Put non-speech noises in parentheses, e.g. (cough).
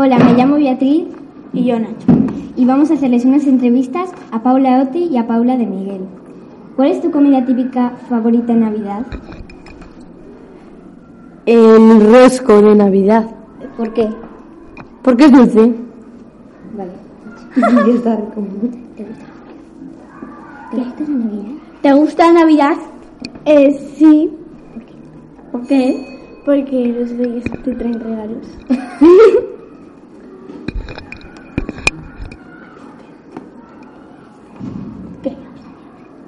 Hola, me llamo Beatriz y yo Nacho. Y vamos a hacerles unas entrevistas a Paula Oti y a Paula de Miguel. ¿Cuál es tu comida típica favorita en Navidad? El rosco de Navidad. ¿Por qué? Porque es dulce. Vale. (laughs) ¿Te gusta? ¿Te gusta la Navidad? ¿Te gusta Navidad? Eh, sí, ¿Por qué? porque los reyes te traen regalos. (laughs)